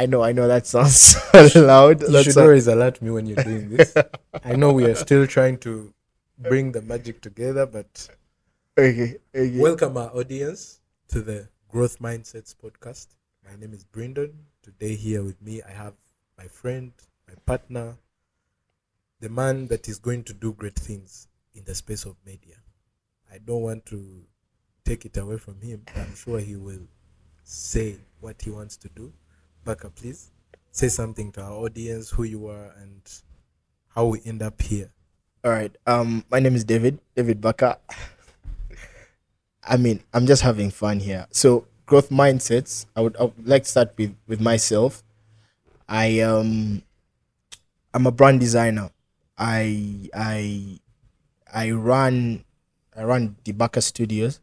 I know, I know that sounds loud. You should always alert me when you're doing this. I know we are still trying to bring the magic together, but okay, okay. welcome our audience to the Growth Mindsets podcast. My name is Brindon. Today, here with me, I have my friend, my partner, the man that is going to do great things in the space of media. I don't want to take it away from him. I'm sure he will say what he wants to do. Bakka, please say something to our audience, who you are, and how we end up here. All right. Um, my name is David. David Bakka. I mean, I'm just having fun here. So, growth mindsets. I would, I would like to start with with myself. I um, I'm a brand designer. I I I run I run Debaka Studios,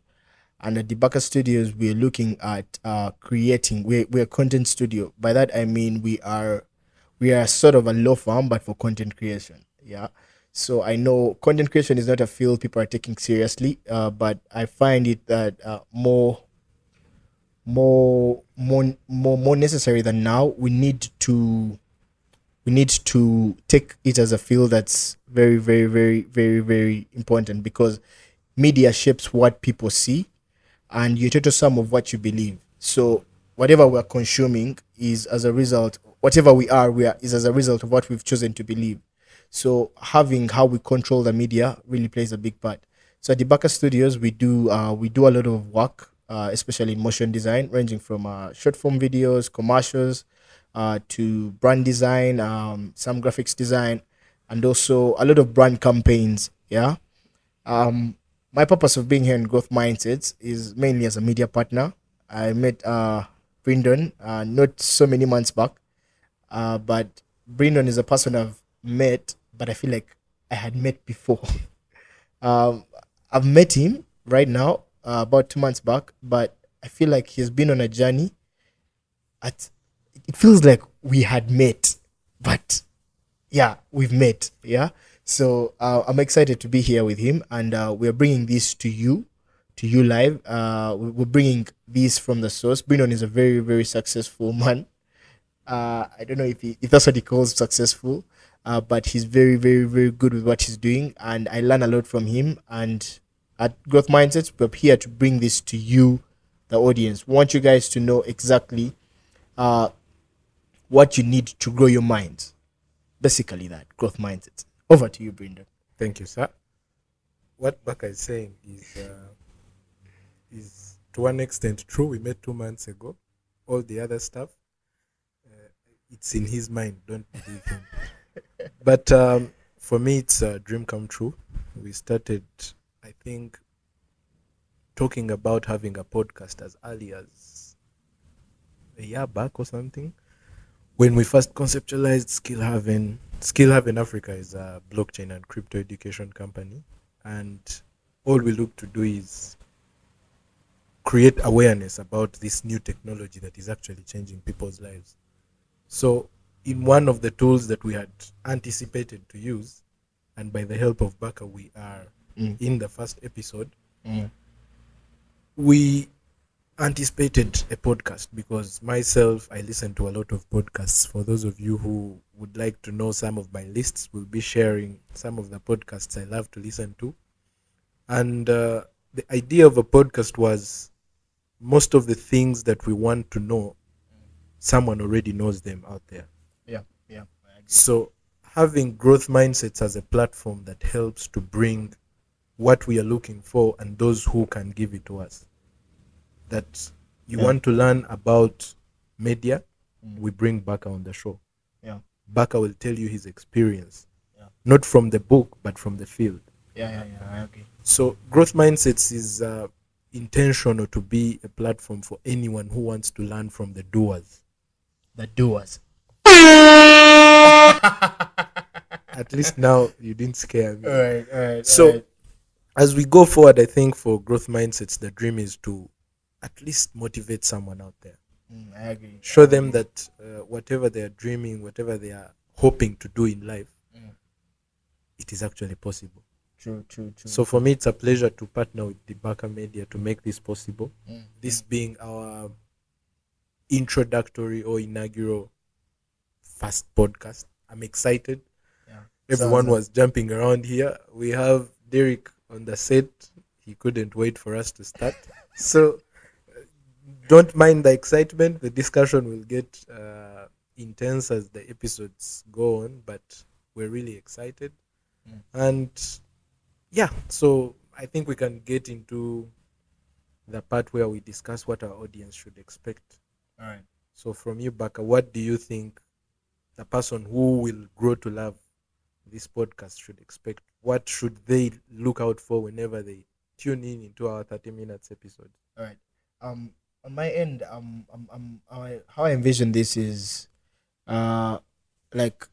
and at Debaka Studios we're looking at uh creating. We're we're a content studio. By that I mean we are we are sort of a law firm, but for content creation. Yeah. So I know content creation is not a field people are taking seriously, uh, but I find it that uh, more, more, more, more, more necessary than now. We need to, we need to take it as a field that's very, very, very, very, very important because media shapes what people see, and you're total sum of what you believe. So whatever we're consuming is as a result. Whatever we are, we are is as a result of what we've chosen to believe. So having how we control the media really plays a big part. So at the Debaka Studios, we do uh, we do a lot of work, uh, especially in motion design, ranging from uh, short form videos, commercials, uh, to brand design, um, some graphics design, and also a lot of brand campaigns. Yeah. Um, my purpose of being here in Growth Mindsets is mainly as a media partner. I met uh, Brindon uh, not so many months back, uh, but Brindon is a person I've met, but I feel like I had met before. um, I've met him right now, uh, about two months back, but I feel like he's been on a journey. At it feels like we had met, but yeah, we've met. Yeah, so uh, I'm excited to be here with him, and uh, we're bringing this to you, to you live. Uh, we- we're bringing this from the source. Brindon is a very, very successful man. Uh, I don't know if, he, if that's what he calls successful, uh, but he's very, very, very good with what he's doing, and I learn a lot from him. And at Growth Mindsets, we're here to bring this to you, the audience. We want you guys to know exactly uh, what you need to grow your mind. Basically, that growth mindset. Over to you, Brindon. Thank you, sir. What Bakka is saying is uh, is to one extent true. We met two months ago. All the other stuff, uh, it's in his mind. Don't believe him. but um, for me, it's a dream come true. We started, I think, talking about having a podcast as early as a year back or something. When we first conceptualized Skill Haven, Skill in Africa is a blockchain and crypto education company, and all we look to do is create awareness about this new technology that is actually changing people's lives. So, in one of the tools that we had anticipated to use, and by the help of Bakka, we are Mm. in the first episode, Mm. we anticipated a podcast because myself i listen to a lot of podcasts for those of you who would like to know some of my lists we'll be sharing some of the podcasts i love to listen to and uh, the idea of a podcast was most of the things that we want to know someone already knows them out there Yeah, yeah. I agree. so having growth mindsets as a platform that helps to bring what we are looking for and those who can give it to us. That you Yeah. want to learn about media, Mm. we bring Bakka on the show. Yeah. Bakka will tell you his experience, Yeah. not from the book but from the field. Yeah, yeah, yeah. Agree. So growth mindsets is uh, intentional to be a platform for anyone who wants to learn from the doers. The doers. At least now you didn't scare me. All right, all right. So, all right. as we go forward, I think for growth mindsets, the dream is to at least motivate someone out there. Mm, I agree. Show them that uh, whatever they are dreaming, whatever they are hoping to do in life, Mm. it is actually possible. True, true, true. So for me, it's a pleasure to partner with Debaka Media to make this possible. Mm, This being our introductory or inaugural first podcast. I'm excited. Yeah. Everyone Sounds- was jumping around here. We have Derek on the set. He couldn't wait for us to start. So don't mind the excitement. The discussion will get uh, intense as the episodes go on, but we're really excited. Mm. And yeah, so I think we can get into the part where we discuss what our audience should expect. All right. So from you, Bakka, what do you think the person who will grow to love this podcast should expect? What should they look out for whenever they tune in into our 30 minutes episode? All right. Um, on my end, um, um, um I, how I envision this is, uh, like,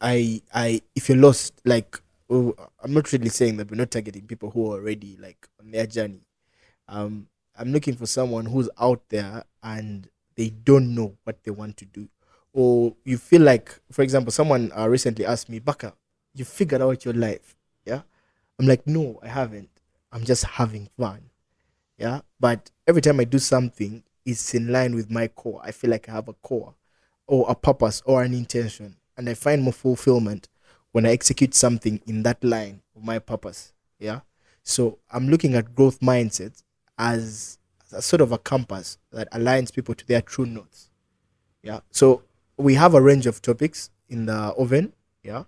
I, I, if you're lost, like, oh, I'm not really saying that we're not targeting people who are already like on their journey. Um, I'm looking for someone who's out there and they don't know what they want to do, or you feel like, for example, someone uh, recently asked me, Bakka, you figured out your life, yeah? I'm like, no, I haven't. I'm just having fun yeah? But every time i do something it's in line with my core. I feel like i have a core or a purpose or an intention. And i find more fulfillment when i execute something in that line of my purpose. Yeah? So i'm looking at growth mindset as a sort of a compass that aligns people to their true north yeah? So we have a range of topics in the oven. Yeah?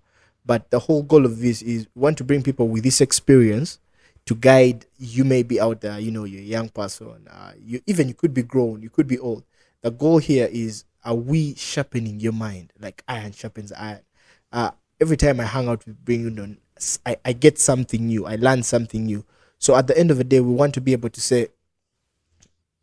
But the whole goal of this is we want to bring people with this experience to guide you may be out there you know you're a young person uh, you even you could be grown you could be old. The goal here is are we sharpening your mind? Like iron sharpens iron. Uh, every time i hang out with Brindon, I, I get something new. I learn something new. So at the end of the day we want to be able to say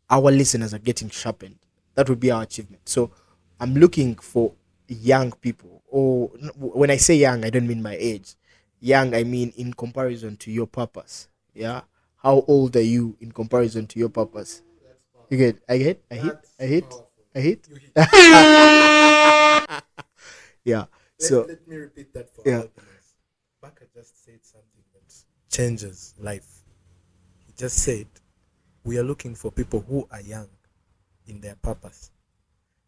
our listeners are getting sharpened. That would be our achievement. So i'm looking for young people or when i say young i don't mean my age. Young i mean in comparison to your purpose yeah? How old are you in comparison to your purpose you get i get? I hit? I hit? I hit? yeah so let me repeat that for Yeah. Bakka just said something that changes life. He just said, We are looking for people who are young in their purpose.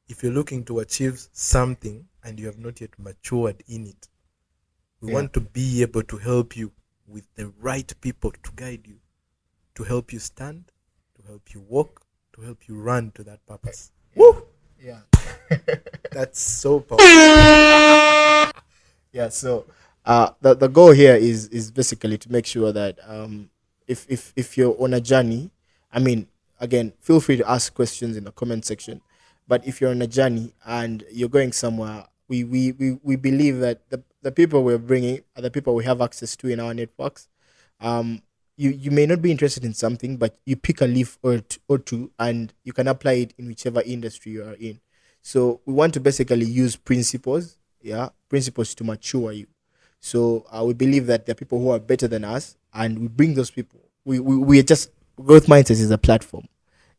If you're looking to achieve something and you have not yet matured in it, we Yeah. want to be able to help you with the right people to guide you, to help you stand, to help you walk, to help you run to that purpose. Woo! yeah That's so powerful. yeah so uh the, the goal here is is basically to make sure that um if if if you're on a journey i mean again feel free to ask questions in the comment section but if you're on a journey and you're going somewhere we we we, we believe that the, the people we're bringing are the people we have access to in our networks um you, you may not be interested in something, but you pick a leaf or, t- or two and you can apply it in whichever industry you are in. So we want to basically use principles, yeah, principles to mature you. So uh, we believe that there are people who are better than us, and we bring those people. We we, we are just growth mindset is a platform.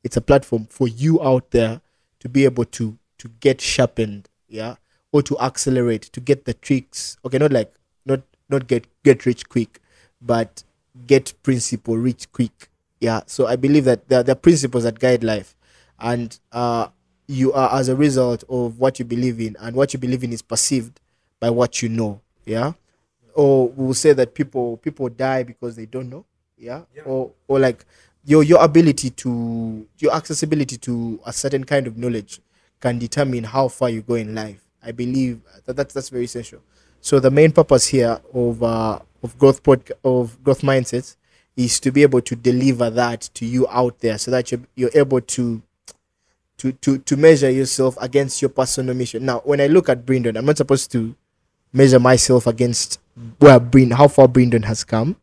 It's a platform for you out there to be able to to get sharpened, yeah, or to accelerate, to get the tricks. Okay, not like not not get get rich quick, but get principle rich quick. Yeah. So I believe that there, there are principles that guide life, and uh, you are as a result of what you believe in, and what you believe in is perceived by what you know. Yeah. Or we will say that people people die because they don't know. Yeah. Or or like your your ability to your accessibility to a certain kind of knowledge can determine how far you go in life. I believe that that's that's very essential. So the main purpose here of uh, of growth pod, of growth mindsets is to be able to deliver that to you out there, so that you're you're able to to to to measure yourself against your personal mission. Now, when I look at Brindon, I'm not supposed to measure myself against where Brind, how far Brindon has come.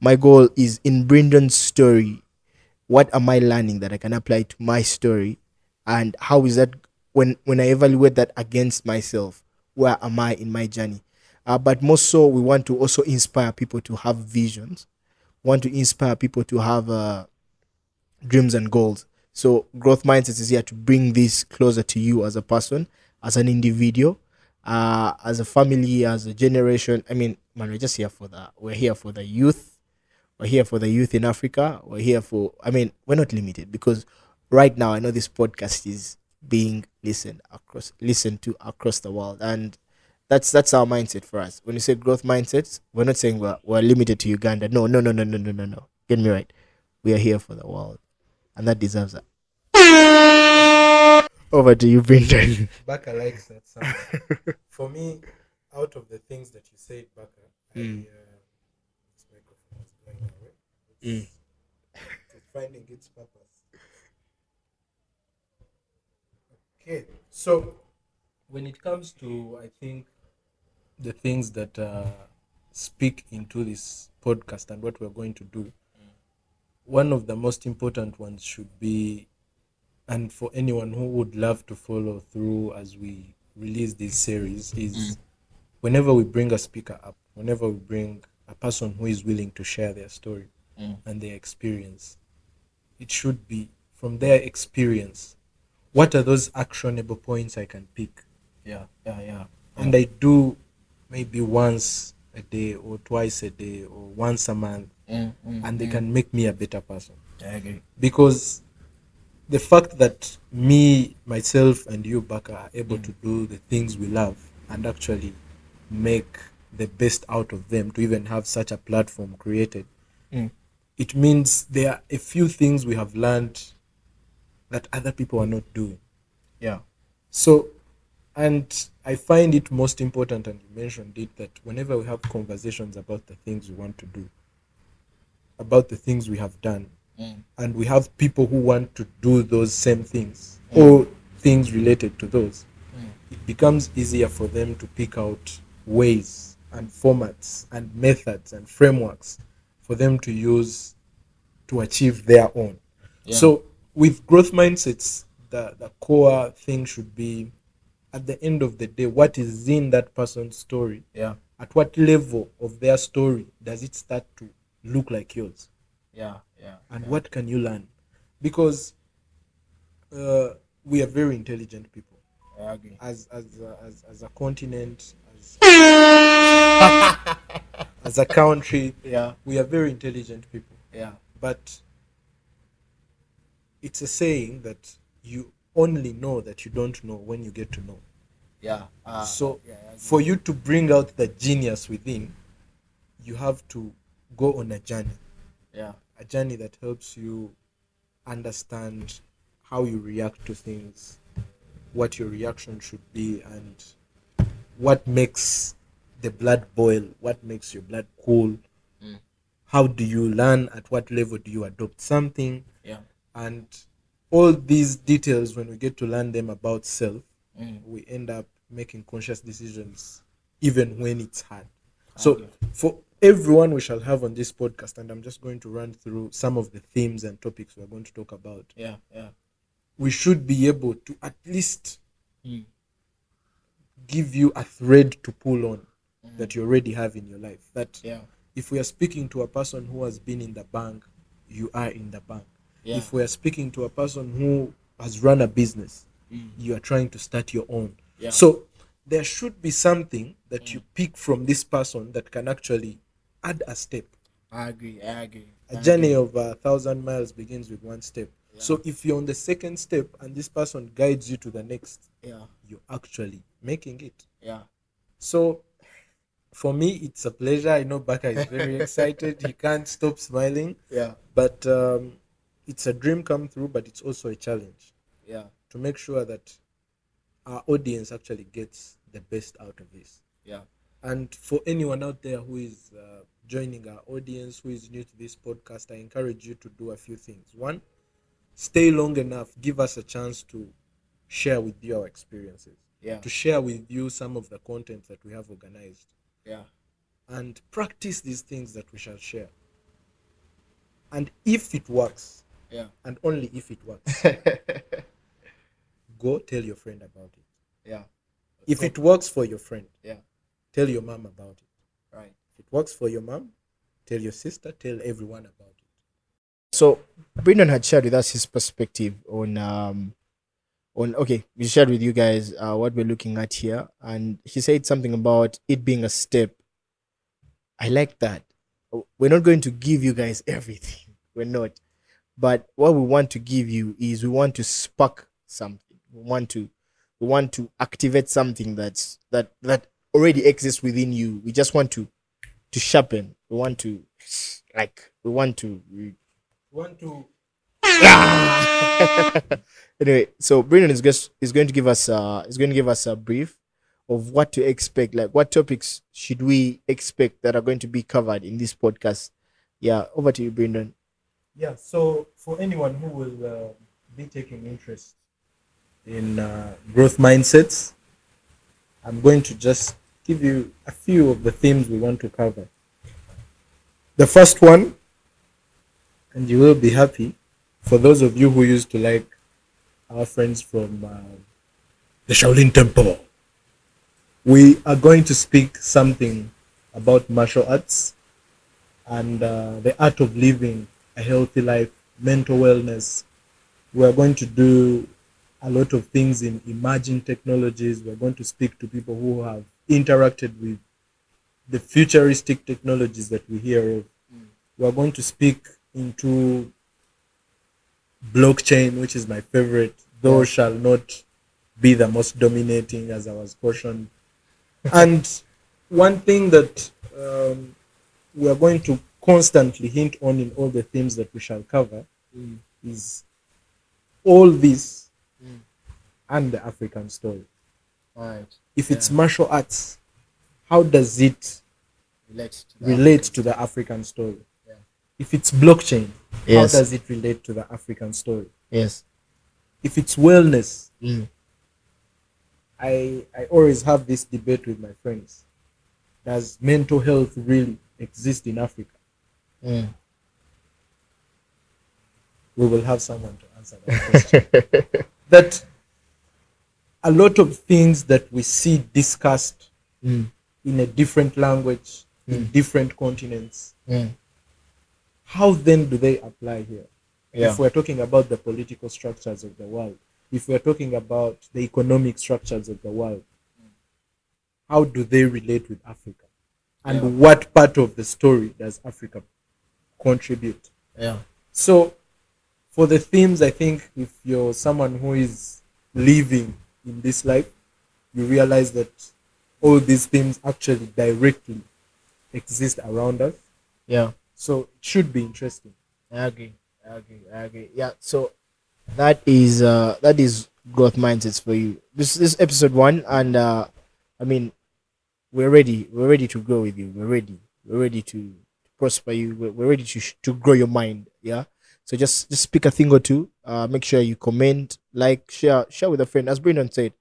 My goal is in Brindon's story. What am I learning that I can apply to my story, and how is that when when I evaluate that against myself? Where am I in my journey? Uh, but more so, we want to also inspire people to have visions. Want to inspire people to have uh, dreams and goals. So growth mindset is here to bring this closer to you as a person, as an individual, uh, as a family, as a generation. I mean, man, we're just here for the we're here for the youth. We're here for the youth in Africa. We're here for I mean, we're not limited because right now I know this podcast is being listened across listened to across the world and that's that's our mindset for us. When you say growth mindsets, we're not saying we're, we're limited to Uganda. No, no, no, no, no, no, no, no. Get me right. We are here for the world. And that deserves that. Over to you, Brindon. Bakka likes that sound. For me, out of the things that you said, Bakka, I, Mm. uh, this microphone is going away. It's, it's finding its purpose. Okay, so when it comes to, I think, the things that uh, speak into this podcast and what we're going to do, one of the most important ones should be and for anyone who would love to follow through as we release this series is whenever we bring a speaker up whenever we bring a person who is willing to share their story and their experience it should be from their experience what are those actionable points i can pick Yeah, yeah, yeah. and i do maybe once a day or twice a day or once a month mm, mm, and they mm. can make me a better person I agree. because the fact that me myself and you Bakka are able to do the things we love and actually make the best out of them to even have such a platform created Mm. it means there are a few things we have learned that other people are not doing. Yeah. so and i find it most important and you mentioned it that whenever we have conversations about the things we want to do about the things we have done mm. and we have people who want to do those same things mm. or things related to those mm. it becomes easier for them to pick out ways and formats and methods and frameworks for them to use to achieve their own. So with growth mindsets the, the core thing should be at the end of the day what is in that person's story Yeah. at what level of their story does it start to look like yours Yeah. Yeah. and what can you learn because uh, we are very intelligent people I agree. as as a, as, as a continent as, as a country Yeah. we are very intelligent people Yeah. but it's a saying that you only know that you don't know when you get to know Yeah. Uh, so yeah, for you to bring out the genius within you have to go on a journey yeah. a journey that helps you understand how you react to things, what your reaction should be, and what makes the blood boil, what makes your blood cool. Mm. How do you learn? At what level do you adopt something? Yeah. And all these details, when we get to learn them about self, Mm. we end up making conscious decisions, even when it's hard. So, for everyone we shall have on this podcast, and I'm just going to run through some of the themes and topics we're going to talk about, Yeah. Yeah. we should be able to at least Mm. give you a thread to pull on that you already have in your life. That Yeah. if we are speaking to a person who has been in the bank, you are in the bank. Yeah. If we are speaking to a person who has run a business, Mm. you are trying to start your own. Yeah. So there should be something that you pick from this person that can actually add a step. I agree. I agree. A journey of a thousand miles begins with one step. So if you're on the second step and this person guides you to the next, Yeah. you're actually making it. Yeah. So for me, it's a pleasure. I know Bakka is very excited. He can't stop smiling. Yeah. But um, it's a dream come through, but it's also a challenge Yeah. to make sure that our audience actually gets the best out of this. Yeah. And for anyone out there who is uh, joining our audience, who is new to this podcast, I encourage you to do a few things. One, stay long enough, give us a chance to share with you our experiences, Yeah. to share with you some of the content that we have organized, Yeah. and practice these things that we shall share. And if it works, Yeah. and only if it works, go tell your friend about it. yeah. If it works for your friend, Yeah. tell your mom about it. Right. If it works for your mom, tell your sister, tell everyone about it. So Brindon had shared with us his perspective on um on okay, we shared with you guys uh, what we're looking at here, and he said something about it being a step. I like that. We're not going to give you guys everything. We're not, But what we want to give you is we want to spark something. We want to we want to activate something that's that that already exists within you. We just want to to sharpen. We want to like we want to we, Want to anyway, so Brindon is just is going to give us uh is going to give us a brief of what to expect. Like what topics should we expect that are going to be covered in this podcast? Yeah, over to you, Brindon. Yeah, so for anyone who will uh, be taking interest in uh, growth mindsets, I'm going to just give you a few of the themes we want to cover. The first one, and you will be happy, for those of you who used to like our friends from uh, the Shaolin Temple, we are going to speak something about martial arts and uh, the art of living a healthy life, mental wellness. We are going to do a lot of things in emerging technologies. We're going to speak to people who have interacted with the futuristic technologies that we hear of. We're going to speak into blockchain, which is my favorite, though Yeah. shall not be the most dominating, as I was cautioned. and one thing that um, we are going to constantly hint on in all the themes that we shall cover is all this Mm. and the African story. All right. If it's martial arts, how does it Relate to relate to the African story? Yeah. If it's blockchain, Yes. how does it relate to the African story? Yes. If it's wellness, Mm. I I always have this debate with my friends. Does mental health really exist in Africa? Mm. We will have someone to answer that question. that a lot of things that we see discussed Mm. in a different language in Mm. different continents Mm. how then do they apply here Yeah. if we're talking about the political structures of the world if we're talking about the economic structures of the world how do they relate with africa and Yeah. what part of the story does africa contribute Yeah. so for the themes i think if you're someone who is living in this life you realize that all these themes actually directly exist around us Yeah. so it should be interesting I agree. I agree. I agree. Yeah. So that is uh that is growth mindsets for you. This this is episode one, and uh I mean, we're ready. We're ready to grow with you. We're ready. We're ready to prosper you. We're, we're ready to to grow your mind. Yeah. So just just speak a thing or two. Uh, make sure you comment, like, share, share with a friend. As Brindon said,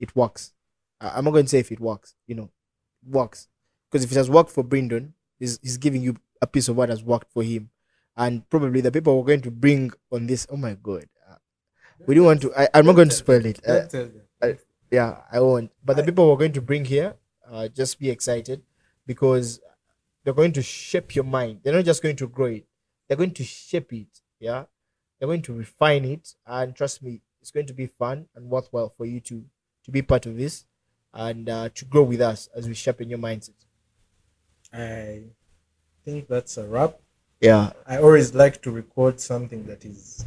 it works. Uh, I'm not going to say if it works. You know, it works because if it has worked for Brindon, he's, he's giving you a piece of what has worked for him and probably the people we're going to bring on this. Oh my god, uh, we don't want to. I, I'm not going to spoil it. Uh, Don't tell them. I- yeah, I won't. But the people we're going to bring here, uh, just be excited because they're going to shape your mind. They're not just going to grow it; they're going to shape it. Yeah, they're going to refine it, and trust me, it's going to be fun and worthwhile for you to to be part of this and uh, to grow with us as we sharpen your mindset. i think that's a wrap Yeah, i always like to record something that is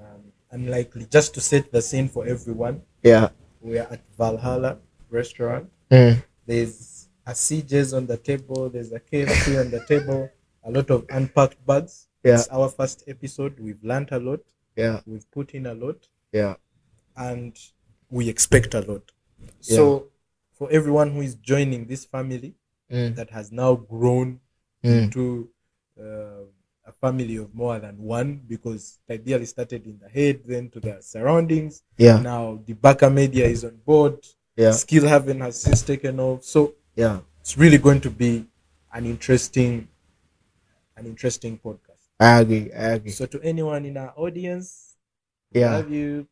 um, unlikely just to set the scene for everyone yeah, we are at valhalla restaurant Mm. there's a CJ's on the table, there's a KFC on the table, a lot of unpacked bags. Yeah. It's our first episode. We've learned a lot, yeah, we've put in a lot, yeah. and we expect a lot. So, for everyone who is joining this family Mm. that has now grown Mm. into uh, a family of more than one, because it ideally started in the head, then to the surroundings. Yeah, Now, the Baka Media is on board. yeah, Skill Haven has since taken off. So, yeah. it's really going to be an interesting an interesting podcast I agree. I agree. so to anyone in our audience Yeah. love you